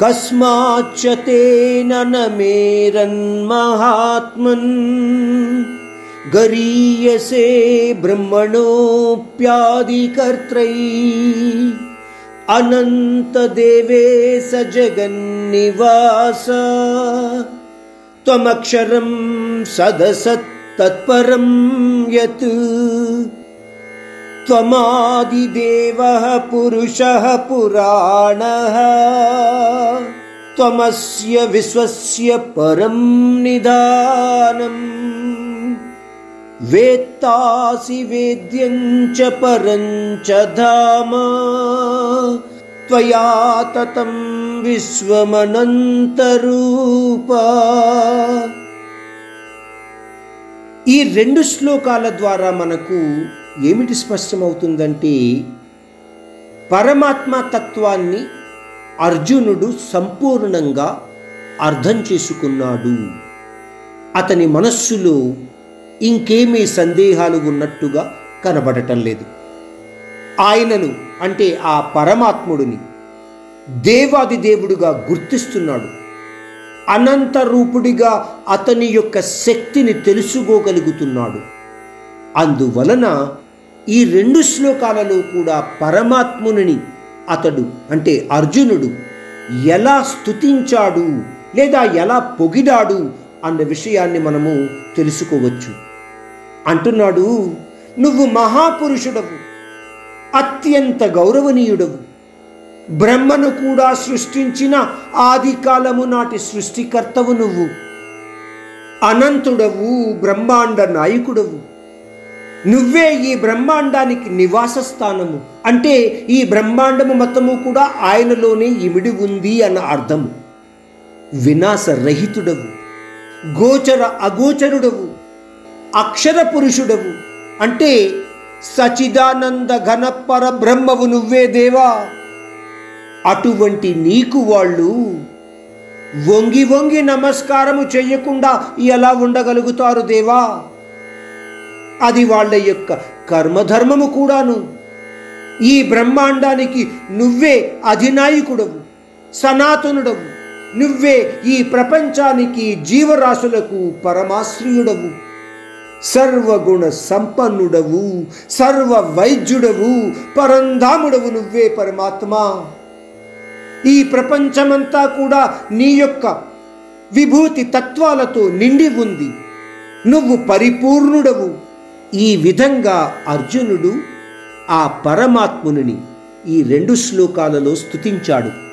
कस्माच्च तेन न मेरन्महात्मन् गरीयसे ब्रह्मणोऽप्यादिकर्त्रै अनन्तदेवे स जगन्निवास। त्वमक्षरं सदसत् तत्परं यत् त्वमादिदेवः पुरुषः पुराणः त्वमस्य विश्वस्य परं निधानम् वेत्तासि वेद्यं च परं च धाम त्वया ततं విశ్వమనంతరూపా ఈ రెండు శ్లోకాల ద్వారా మనకు ఏమిటి స్పష్టమవుతుందంటే పరమాత్మ తత్వాన్ని అర్జునుడు సంపూర్ణంగా అర్థం చేసుకున్నాడు. అతని మనస్సులో ఇంకేమీ సందేహాలు ఉన్నట్టుగా కనబడటం లేదు. ఆయనను అంటే ఆ పరమాత్ముడిని దేవాది దేవుడుగా గుర్తిస్తున్నాడు. అనంత రూపుడిగా అతని యొక్క శక్తిని తెలుసుకోగలుగుతున్నాడు. అందువలన ఈ రెండు శ్లోకాలలో కూడా పరమాత్ముని అతడు అంటే అర్జునుడు ఎలా స్తుతించాడు లేదా ఎలా పొగిడాడు అన్న విషయాన్ని మనము తెలుసుకోవచ్చు. అంటున్నాడు నువ్వు మహాపురుషుడవు అత్యంత గౌరవనీయుడవు. బ్రహ్మను కూడా సృష్టించిన ఆదికాలము నాటి సృష్టికర్తవు నువ్వు. అనంతుడవు బ్రహ్మాండ నాయకుడవు. నువ్వే ఈ బ్రహ్మాండానికి నివాస స్థానము అంటే ఈ బ్రహ్మాండము మొత్తము కూడా ఆయనలోనే ఇమిడి ఉంది అన్న అర్థము వినాశరహితుడవు. గోచర అగోచరుడవు. అక్షర పురుషుడవు. అంటే సచిదానంద ఘన పరబ్రహ్మవు నువ్వే దేవా. అటువంటి నీకు వాళ్ళు వంగి వంగి నమస్కారము చేయకుండా ఎలా ఉండగలుగుతారు దేవా? అది వాళ్ళ యొక్క కర్మధర్మము కూడాను. ఈ బ్రహ్మాండానికి నువ్వే అధినాయకుడవు సనాతనుడవు. నువ్వే ఈ ప్రపంచానికి జీవరాశులకు పరమాశ్రయుడవు. సర్వగుణ సంపన్నుడవు సర్వ వైద్యుడవు పరంధాముడవు నువ్వే పరమాత్మ. ఈ ప్రపంచమంతా కూడా నీ యొక్క విభూతి తత్వాలతో నిండి ఉంది. నువ్వు పరిపూర్ణుడవు. ఈ విధంగా అర్జునుడు ఆ పరమాత్ముని ఈ రెండు శ్లోకాలలో స్తుతించాడు.